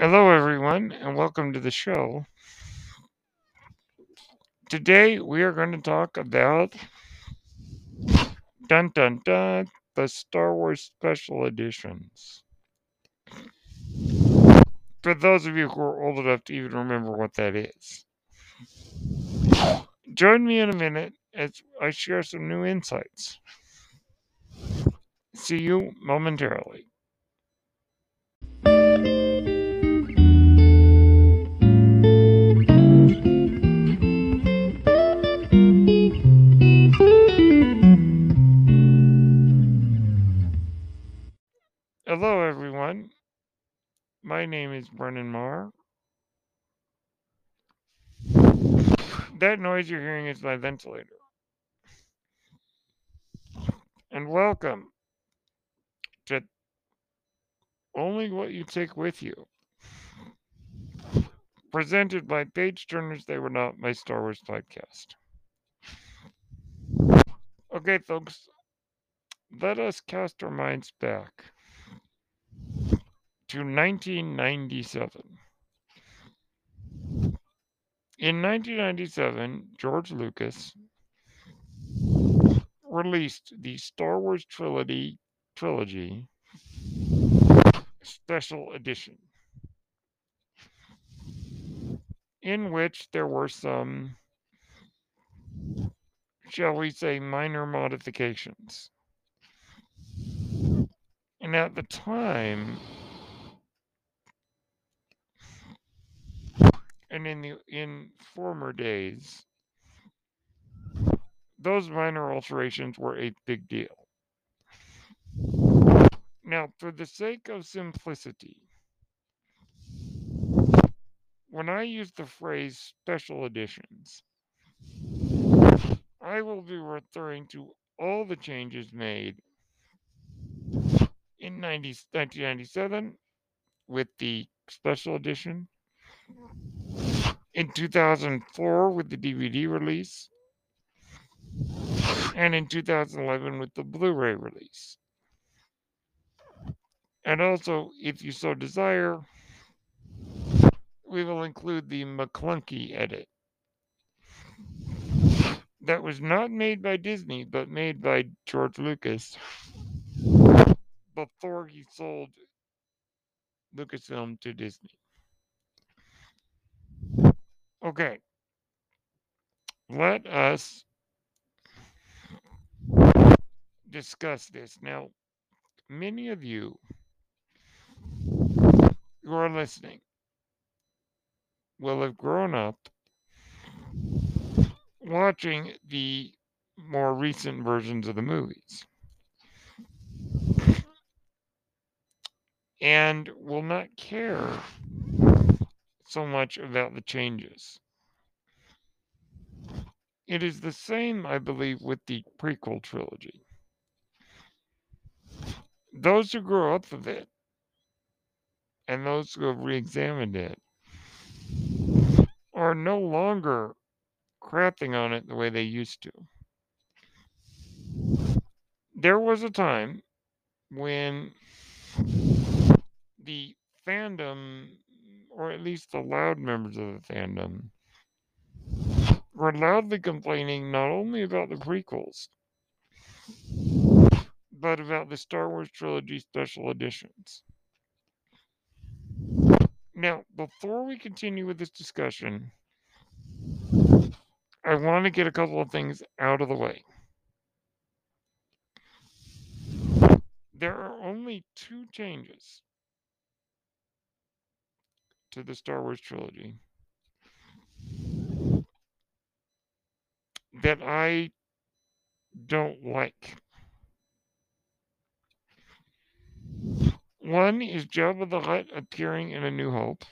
Hello, everyone, and welcome to the show. Today, we are going to talk about dun dun dun the Star Wars special editions. For those of you who are old enough to even remember what that is, join me in a minute as I share some new insights. See you momentarily. Hello, everyone. My name is Brennan Marr. That noise you're hearing is my ventilator. And welcome to Only What You Take With You. Presented by Page Turners, They Were Not My Star Wars podcast. Okay, folks, let us cast our minds back to 1997. In 1997, George Lucas released the Star Wars trilogy trilogy special edition in which there were some shall we say minor modifications. And at the time and in the in former days those minor alterations were a big deal. Now, for the sake of simplicity, when I use the phrase special editions, I will be referring to all the changes made in 90, 1997 with the special edition, in 2004 with the DVD release, and in 2011 with the Blu ray release. And also, if you so desire, we will include the Maclunkey edit. That was not made by Disney, but made by George Lucas before he sold Lucasfilm to Disney. Okay. Let us discuss this. Now, many of you who are listening will have grown up watching the more recent versions of the movies and will not care so much about the changes. It is the same, I believe, with the prequel trilogy. Those who grew up with it and those who have re examined it are no longer crapping on it the way they used to. There was a time when the fandom, or at least the loud members of the fandom, were loudly complaining not only about the prequels, but about the Star Wars trilogy special editions. Now, before we continue with this discussion, I want to get a couple of things out of the way. There are only two changes to the Star Wars trilogy that I don't like. One is Jabba the Hutt appearing in A New Hope.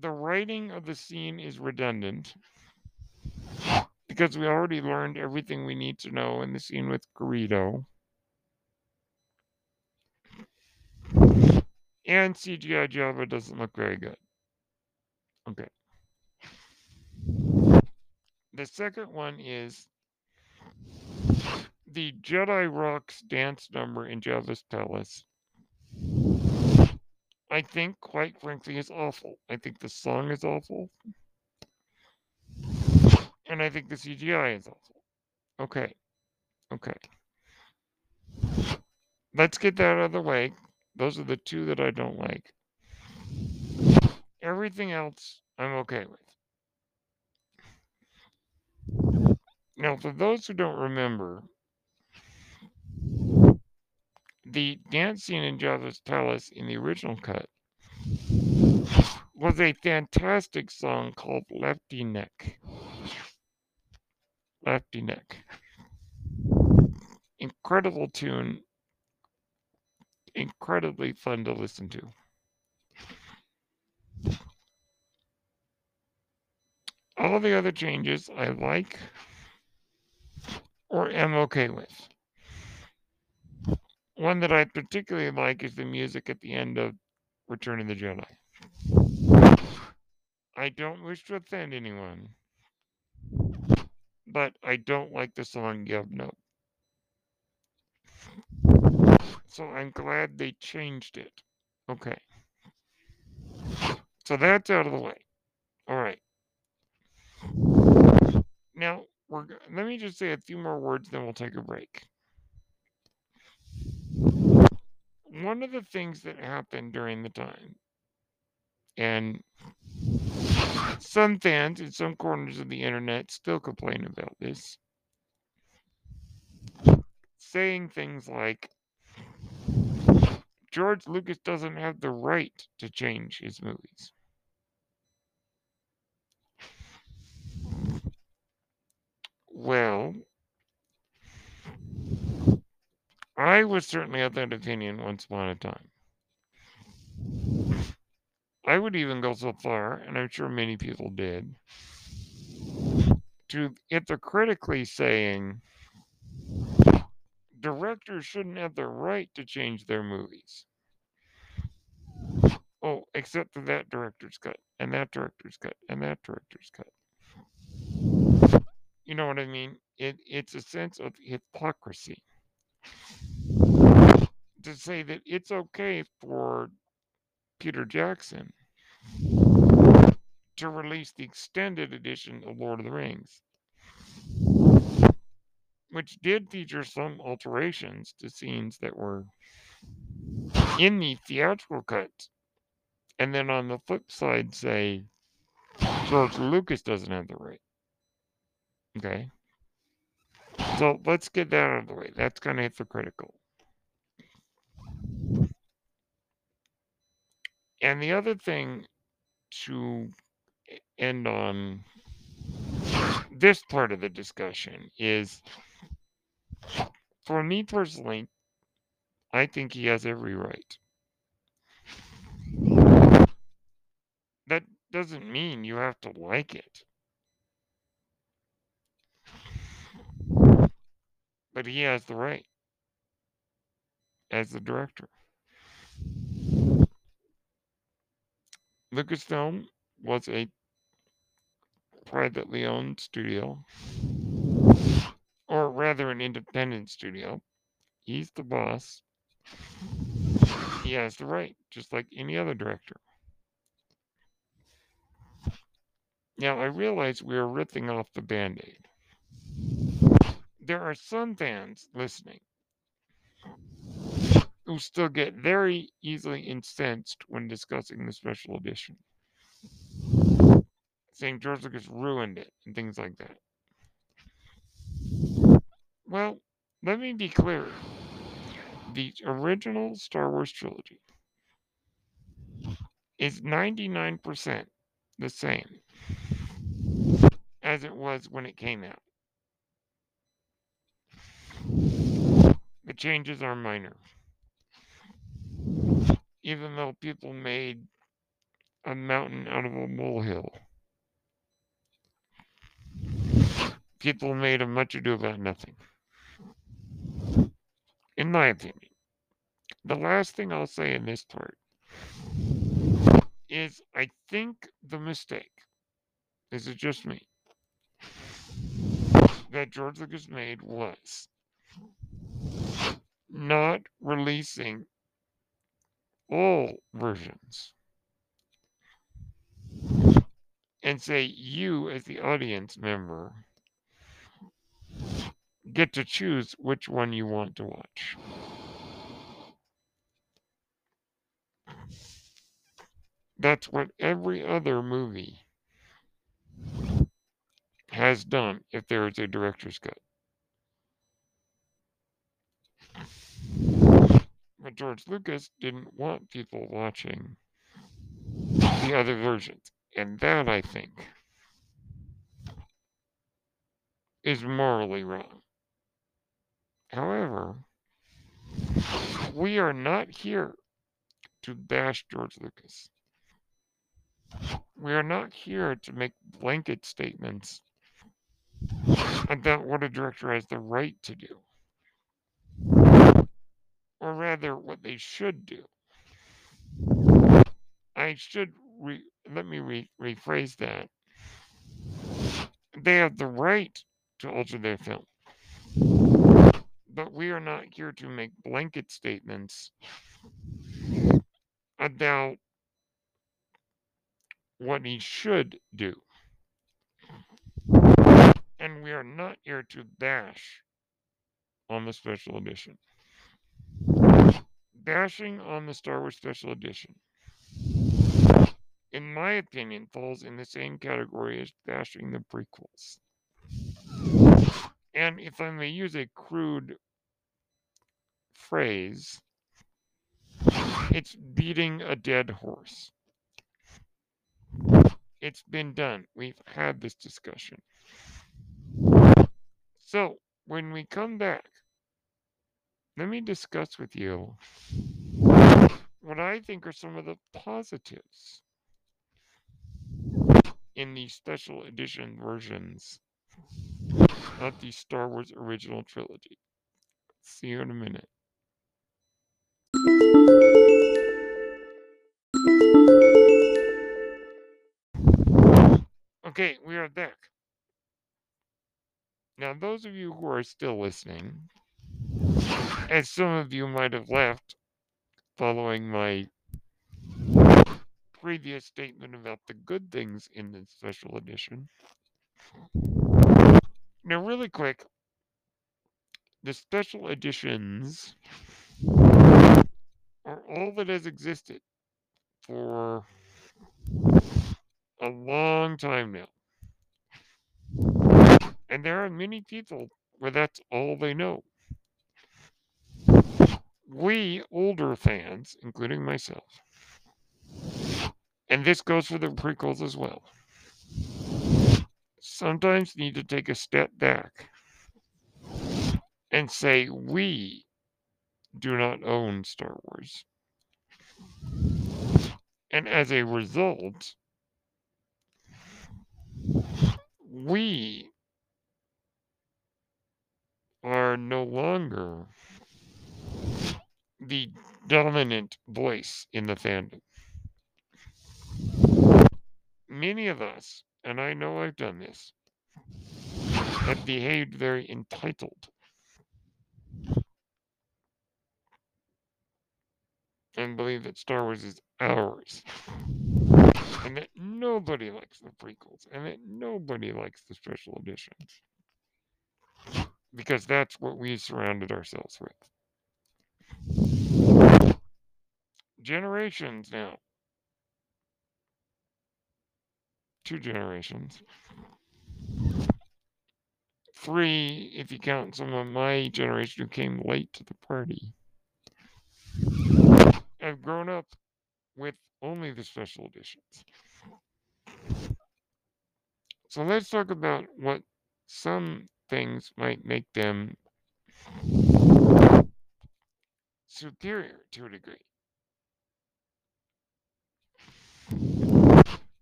The writing of the scene is redundant because we already learned everything we need to know in the scene with Greedo. And CGI Jabba doesn't look very good. Okay. The second one is the Jedi Rocks dance number in Jabba's palace I think, quite frankly, is awful. I think the song is awful. And I think the CGI is awful. Okay. Okay. Let's get that out of the way. Those are the two that I don't like. Everything else, I'm okay with. Now, for those who don't remember, the dance scene in Jabba's palace in the original cut was a fantastic song called Lapti Nek. Lapti Nek. Incredible tune. Incredibly fun to listen to. All the other changes I like or am okay with. One that I particularly like is the music at the end of Return of the Jedi. I don't wish to offend anyone, but I don't like the song Yub Nub. So I'm glad they changed it. Okay. So that's out of the way. All right. Now, we're let me just say a few more words, then we'll take a break. One of the things that happened during the time, and some fans in some corners of the internet still complain about this, saying things like, George Lucas doesn't have the right to change his movies. Well, I was certainly of that opinion once upon a time. I would even go so far, and I'm sure many people did, to hypocritically saying directors shouldn't have the right to change their movies. Oh, except for that director's cut, and that director's cut, and that director's cut. You know what I mean? It, it's a sense of hypocrisy to say that it's okay for Peter Jackson to release the extended edition of Lord of the Rings, which did feature some alterations to scenes that were in the theatrical cut. And then on the flip side, say George Lucas doesn't have the right. Okay. So let's get that out of the way. That's kind of hypocritical. And the other thing to end on this part of the discussion is for me personally, I think he has every right. That doesn't mean you have to like it. but he has the right as the director. Lucasfilm was a privately owned studio, rather, an independent studio. He's the boss. He has the right, just like any other director. Now, I realize we are ripping off the band aid there are some fans listening who still get very easily incensed when discussing the special edition, saying George Lucas ruined it and things like that. Well, let me be clear. The original Star Wars trilogy is 99% the same as it was when it came out. The changes are minor. Even though people made a mountain out of a molehill. People made a much ado about nothing. In my opinion. The last thing I'll say in this part is I think the mistake, is it just me, that George Lucas made was not releasing all versions and say you as the audience member get to choose which one you want to watch. That's what every other movie has done if there is a director's cut. But George Lucas didn't want people watching the other versions. And that, I think, is morally wrong. However, we are not here to bash George Lucas. We are not here to make blanket statements about what a director has the right to do, or rather, what they should do. I should re- let me re- rephrase that. They have the right to alter their film. But we are not here to make blanket statements about what he should do. And we are not here to bash on the special edition. Bashing on the Star Wars special edition in my opinion, falls in the same category as bashing the prequels. And if I may use a crude phrase, it's beating a dead horse. It's been done. We've had this discussion. So, when we come back, let me discuss with you what I think are some of the positives in the special edition versions of the Star Wars original trilogy. See you in a minute. Okay, we are back. Now, those of you who are still listening, as some of you might have left following my previous statement about the good things in the special edition. Now, really quick, the special editions are all that has existed for a long time now. And there are many people where that's all they know. We older fans, including myself, and this goes for the prequels as well. Sometimes need to take a step back and say, we do not own Star Wars. And as a result, we are no longer the dominant voice in the fandom many of us, and I know I've done this, have behaved very entitled. And believe that Star Wars is ours. And that nobody likes the prequels. And that nobody likes the special editions. Because that's what we surrounded ourselves with. Generations now two generations. Three, if you count some of my generation who came late to the party. I've grown up with only the special editions. So let's talk about what some things might make them superior to a degree.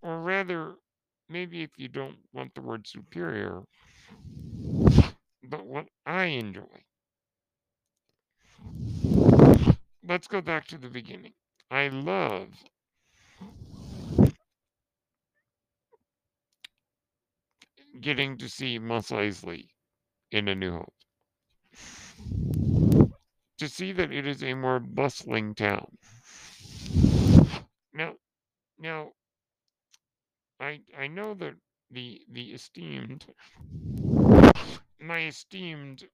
Or rather, maybe if you don't want the word superior, but what I enjoy. Let's go back to the beginning. I love getting to see Mos Eisley in A New Hope. To see that it is a more bustling town. Now, I I know that the the esteemed my esteemed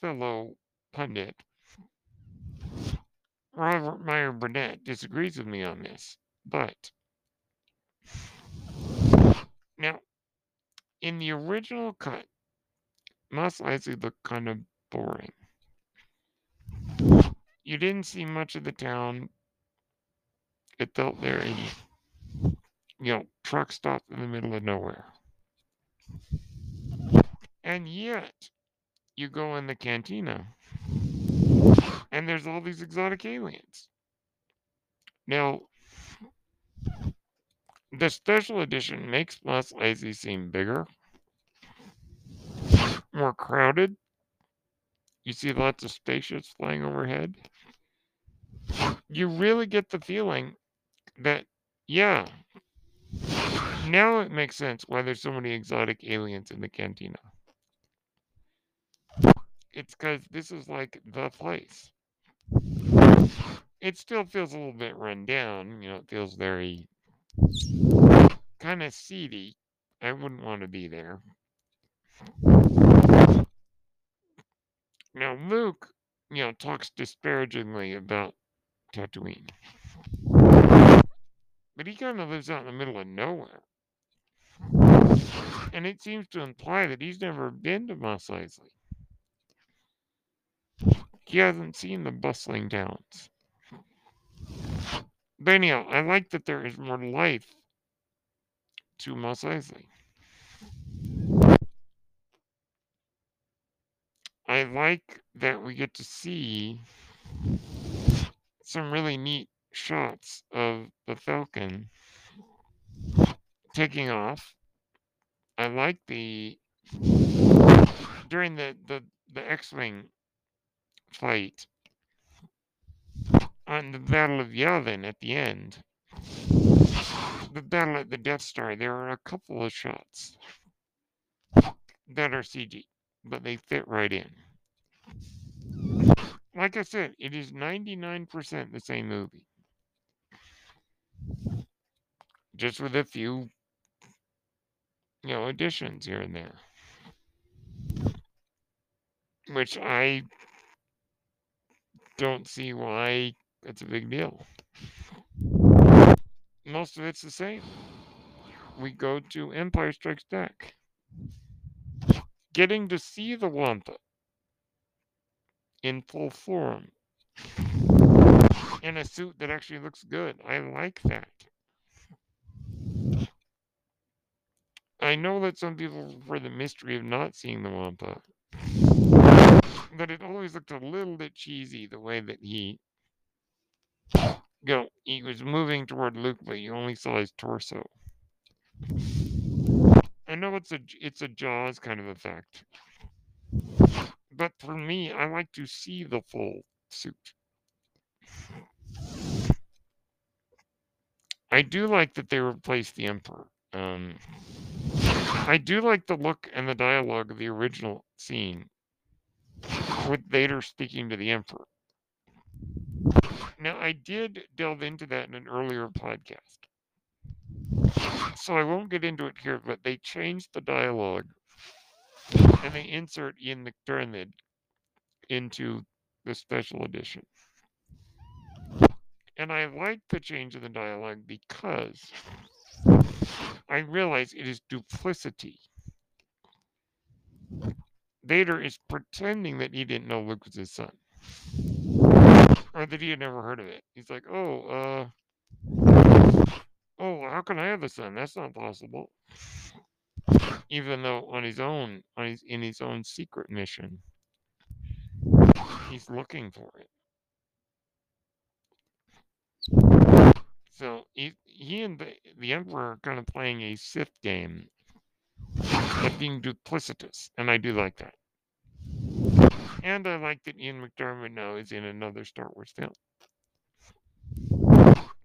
fellow pundit Robert Meyer Burnett disagrees with me on this, but now in the original cut, Mos Eisley looked kind of boring. You didn't see much of the town. It felt very, you know, truck stop in the middle of nowhere. And yet, you go in the cantina, and there's all these exotic aliens. Now, the special edition makes Mos Eisley seem bigger, more crowded. You see lots of spaceships flying overhead. You really get the feeling that, yeah, now it makes sense why there's so many exotic aliens in the cantina. It's because this is like the place. It still feels a little bit run down. You know, it feels very kind of seedy. I wouldn't want to be there. Now, Luke, you know, talks disparagingly about Tatooine. But he kind of lives out in the middle of nowhere. And it seems to imply that he's never been to Mos Eisley. He hasn't seen the bustling towns. But anyhow, I like that there is more life to Mos Eisley. I like that we get to see some really neat shots of the Falcon taking off. I like the during the the, the X-wing fight on the Battle of Yavin at the end. The battle at the Death Star, there are a couple of shots that are CG, but they fit right in. Like I said, it is 99% the same movie. Just with a few, you know, additions here and there. Which I don't see why it's a big deal. Most of it's the same. We go to Empire Strikes Back. Getting to see the Wampa in full form in a suit that actually looks good. I like that. I know that some people prefer the mystery of not seeing the Wampa, but it always looked a little bit cheesy the way that he go. He was moving toward Luke, but you only saw his torso. I know it's a it's a Jaws kind of effect, but for me, I like to see the full suit. I do like that they replaced the Emperor. Um, I do like the look and the dialogue of the original scene with Vader speaking to the Emperor. Now, I did delve into that in an earlier podcast. So I won't get into it here, but they changed the dialogue and they insert Ian McDiarmid into the special edition. And I like the change in the dialogue because I realize it is duplicity. Vader is pretending that he didn't know Luke was his son. Or that he had never heard of it. He's like, oh, uh, oh, how can I have a son? That's not possible. Even though on his own, on his, in his own secret mission, he's looking for it. So he, he and the, the Emperor are kind of playing a Sith game being duplicitous, and I do like that. And I like that Ian McDiarmid now is in another Star Wars film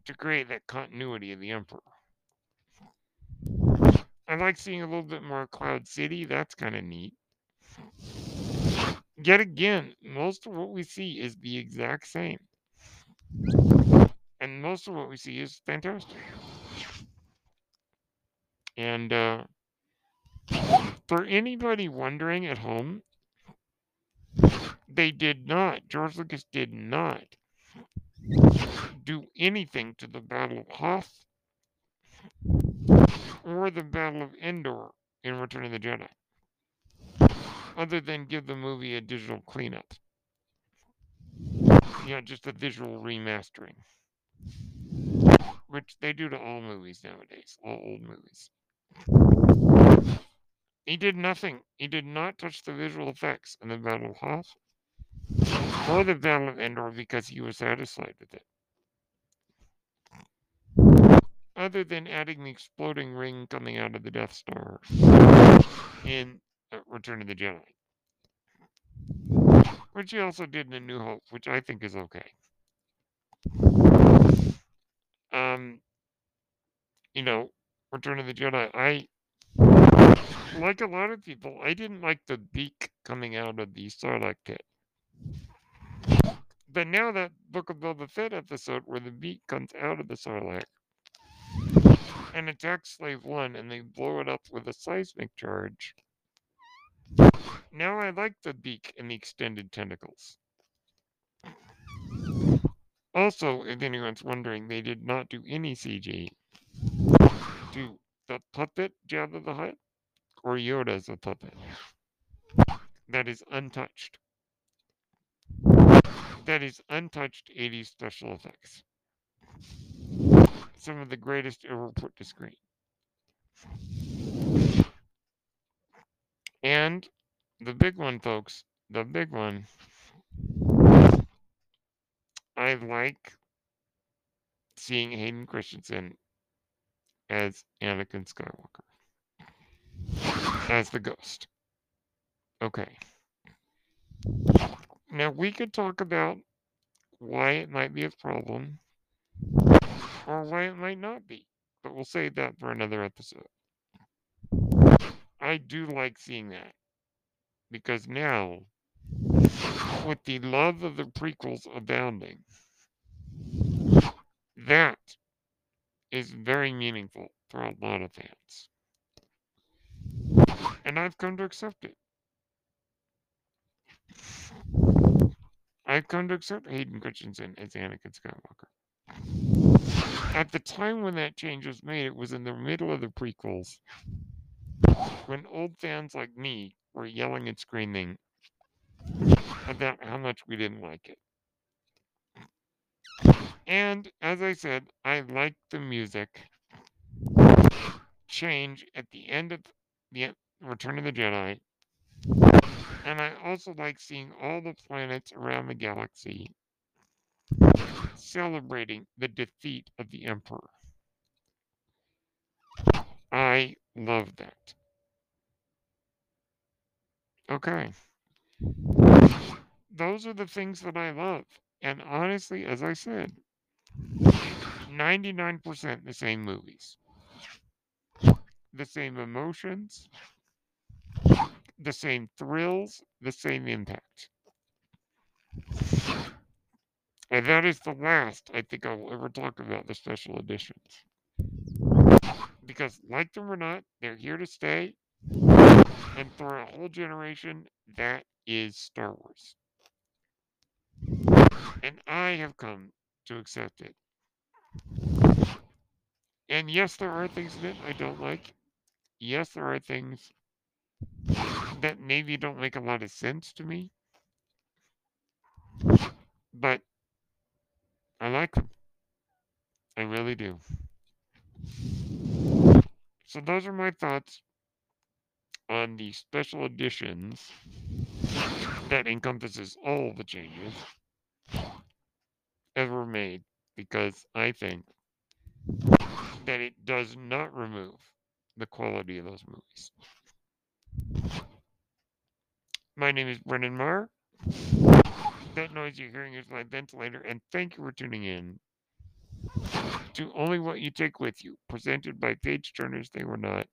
to create that continuity of the Emperor. I like seeing a little bit more Cloud City. That's kind of neat. Yet again, most of what we see is the exact same and most of what we see is fantastic. And uh, for anybody wondering at home, they did not, George Lucas did not do anything to the Battle of Hoth or the Battle of Endor in Return of the Jedi, other than give the movie a digital cleanup. Know, just a visual remastering, which they do to all movies nowadays, all old movies. He did nothing. He did not touch the visual effects in the Battle of Hoth or the Battle of Endor because he was satisfied with it. Other than adding the exploding ring coming out of the Death Star in uh, Return of the Jedi. Which he also did in A New Hope, which I think is okay. Um, you know, Return of the Jedi, I like a lot of people, I didn't like the beak coming out of the Sarlacc pit. But now that Book of Boba Fett episode where the beak comes out of the Sarlacc and attacks Slave One and they blow it up with a seismic charge. Now I like the beak and the extended tentacles. Also, if anyone's wondering, they did not do any CG to the puppet Jabba the Hutt or Yoda as a puppet. That is untouched. That is untouched 80s special effects. Some of the greatest ever put to screen. And the big one, folks, the big one, I like seeing Hayden Christensen as Anakin Skywalker, as the ghost. Okay. Now, we could talk about why it might be a problem or why it might not be, but we'll save that for another episode. I do like seeing that because now, with the love of the prequels abounding, that is very meaningful for a lot of fans. And I've come to accept it. I've come to accept Hayden Christensen as Anakin Skywalker. At the time when that change was made, it was in the middle of the prequels, when old fans like me were yelling and screaming about how much we didn't like it. And as I said, I like the music change at the end of the Return of the Jedi and I also like seeing all the planets around the galaxy celebrating the defeat of the Emperor. I love that. Okay. Those are the things that I love. And honestly, as I said, 99% the same movies, the same emotions, the same thrills, the same impact. And that is the last I think I will ever talk about the special editions. Because, like them or not, they're here to stay. And for a whole generation, that is Star Wars. And I have come to accept it. And yes, there are things in it I don't like. Yes, there are things that maybe don't make a lot of sense to me. But I like them. I really do. So those are my thoughts on the special editions that encompasses all the changes ever made because I think that it does not remove the quality of those movies. My name is Brendan Marr. That noise you're hearing is my ventilator, and thank you for tuning in to Only What You Take With You, presented by Page Turners They Were Not,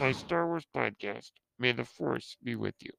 my Star Wars podcast. May the Force be with you.